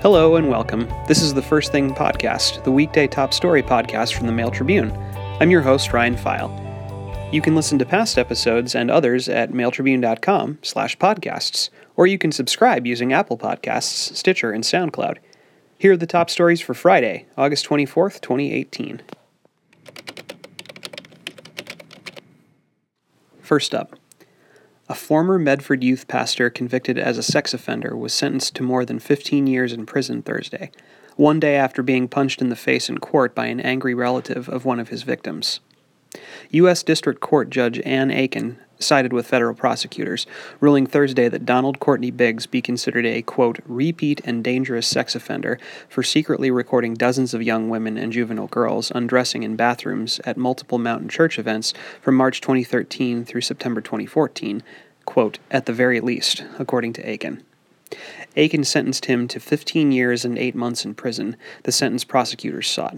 Hello and welcome. This is the First Thing Podcast, the weekday top story podcast from the Mail Tribune. I'm your host, Ryan Pfeil. You can listen to past episodes and others at mailtribune.com slash podcasts, or you can subscribe using Apple Podcasts, Stitcher, and SoundCloud. Here are the top stories for Friday, August 24th, 2018. First up, a former Medford youth pastor convicted as a sex offender was sentenced to more than 15 years in prison Thursday, one day after being punched in the face in court by an angry relative of one of his victims. U.S. District Court Judge Ann Aiken sided with federal prosecutors, ruling Thursday that Donald Courtney Biggs be considered a, quote, repeat and dangerous sex offender for secretly recording dozens of young women and juvenile girls undressing in bathrooms at multiple Mountain Church events from March 2013 through September 2014, quote, at the very least, according to Aiken. Aiken sentenced him to 15 years and 8 months in prison, the sentence prosecutors sought.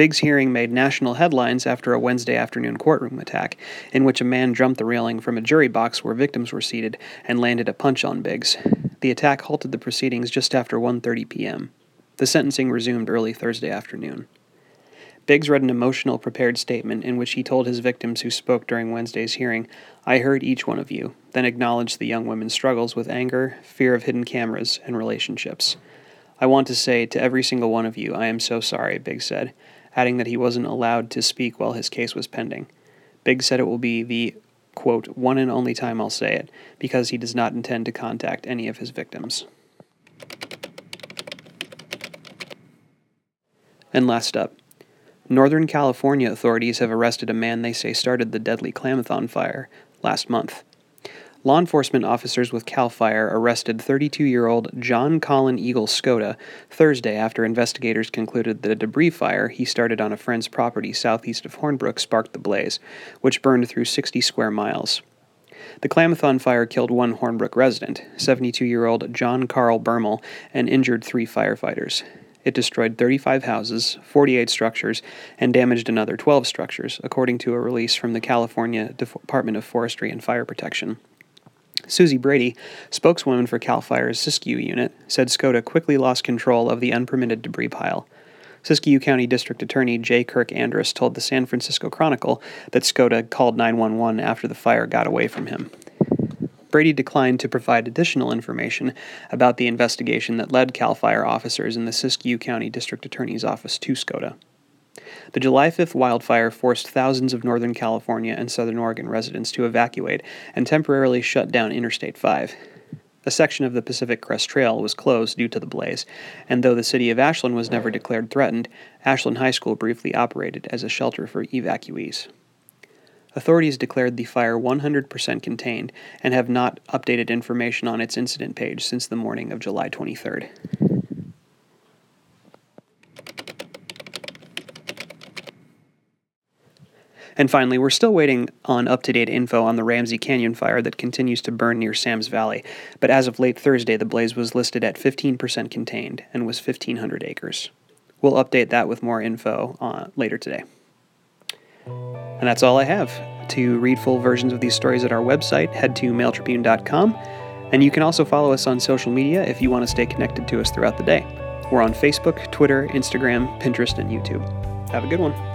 Biggs' hearing made national headlines after a Wednesday afternoon courtroom attack, in which a man jumped the railing from a jury box where victims were seated and landed a punch on Biggs. The attack halted the proceedings just after 1:30 p.m. The sentencing resumed early Thursday afternoon. Biggs read an emotional prepared statement in which he told his victims who spoke during Wednesday's hearing, I heard each one of you, then acknowledged the young women's struggles with anger, fear of hidden cameras, and relationships. I want to say to every single one of you, I am so sorry, Biggs said adding that he wasn't allowed to speak while his case was pending. Biggs said it will be the, quote, one and only time I'll say it, because he does not intend to contact any of his victims. And last up, Northern California authorities have arrested a man they say started the deadly Klamathon fire last month. Law enforcement officers with CAL FIRE arrested 32 year old John Colin Eagle Skota Thursday after investigators concluded that a debris fire he started on a friend's property southeast of Hornbrook sparked the blaze, which burned through 60 square miles. The Klamathon fire killed one Hornbrook resident, 72 year old John Carl Bermel, and injured three firefighters. It destroyed 35 houses, 48 structures, and damaged another 12 structures, according to a release from the California Department of Forestry and Fire Protection. Susie Brady, spokeswoman for CAL FIRE's Siskiyou unit, said Skota quickly lost control of the unpermitted debris pile. Siskiyou County District Attorney J. Kirk Andrus told the San Francisco Chronicle that Skota called 911 after the fire got away from him. Brady declined to provide additional information about the investigation that led CAL FIRE officers in the Siskiyou County District Attorney's office to Skota. The July 5th wildfire forced thousands of Northern California and Southern Oregon residents to evacuate and temporarily shut down Interstate 5. A section of the Pacific Crest Trail was closed due to the blaze, and though the city of Ashland was never declared threatened, Ashland High School briefly operated as a shelter for evacuees. Authorities declared the fire 100% contained and have not updated information on its incident page since the morning of July 23rd. And finally, we're still waiting on up to date info on the Ramsey Canyon fire that continues to burn near Sam's Valley. But as of late Thursday, the blaze was listed at 15% contained and was 1,500 acres. We'll update that with more info uh, later today. And that's all I have. To read full versions of these stories at our website, head to mailtribune.com. And you can also follow us on social media if you want to stay connected to us throughout the day. We're on Facebook, Twitter, Instagram, Pinterest, and YouTube. Have a good one.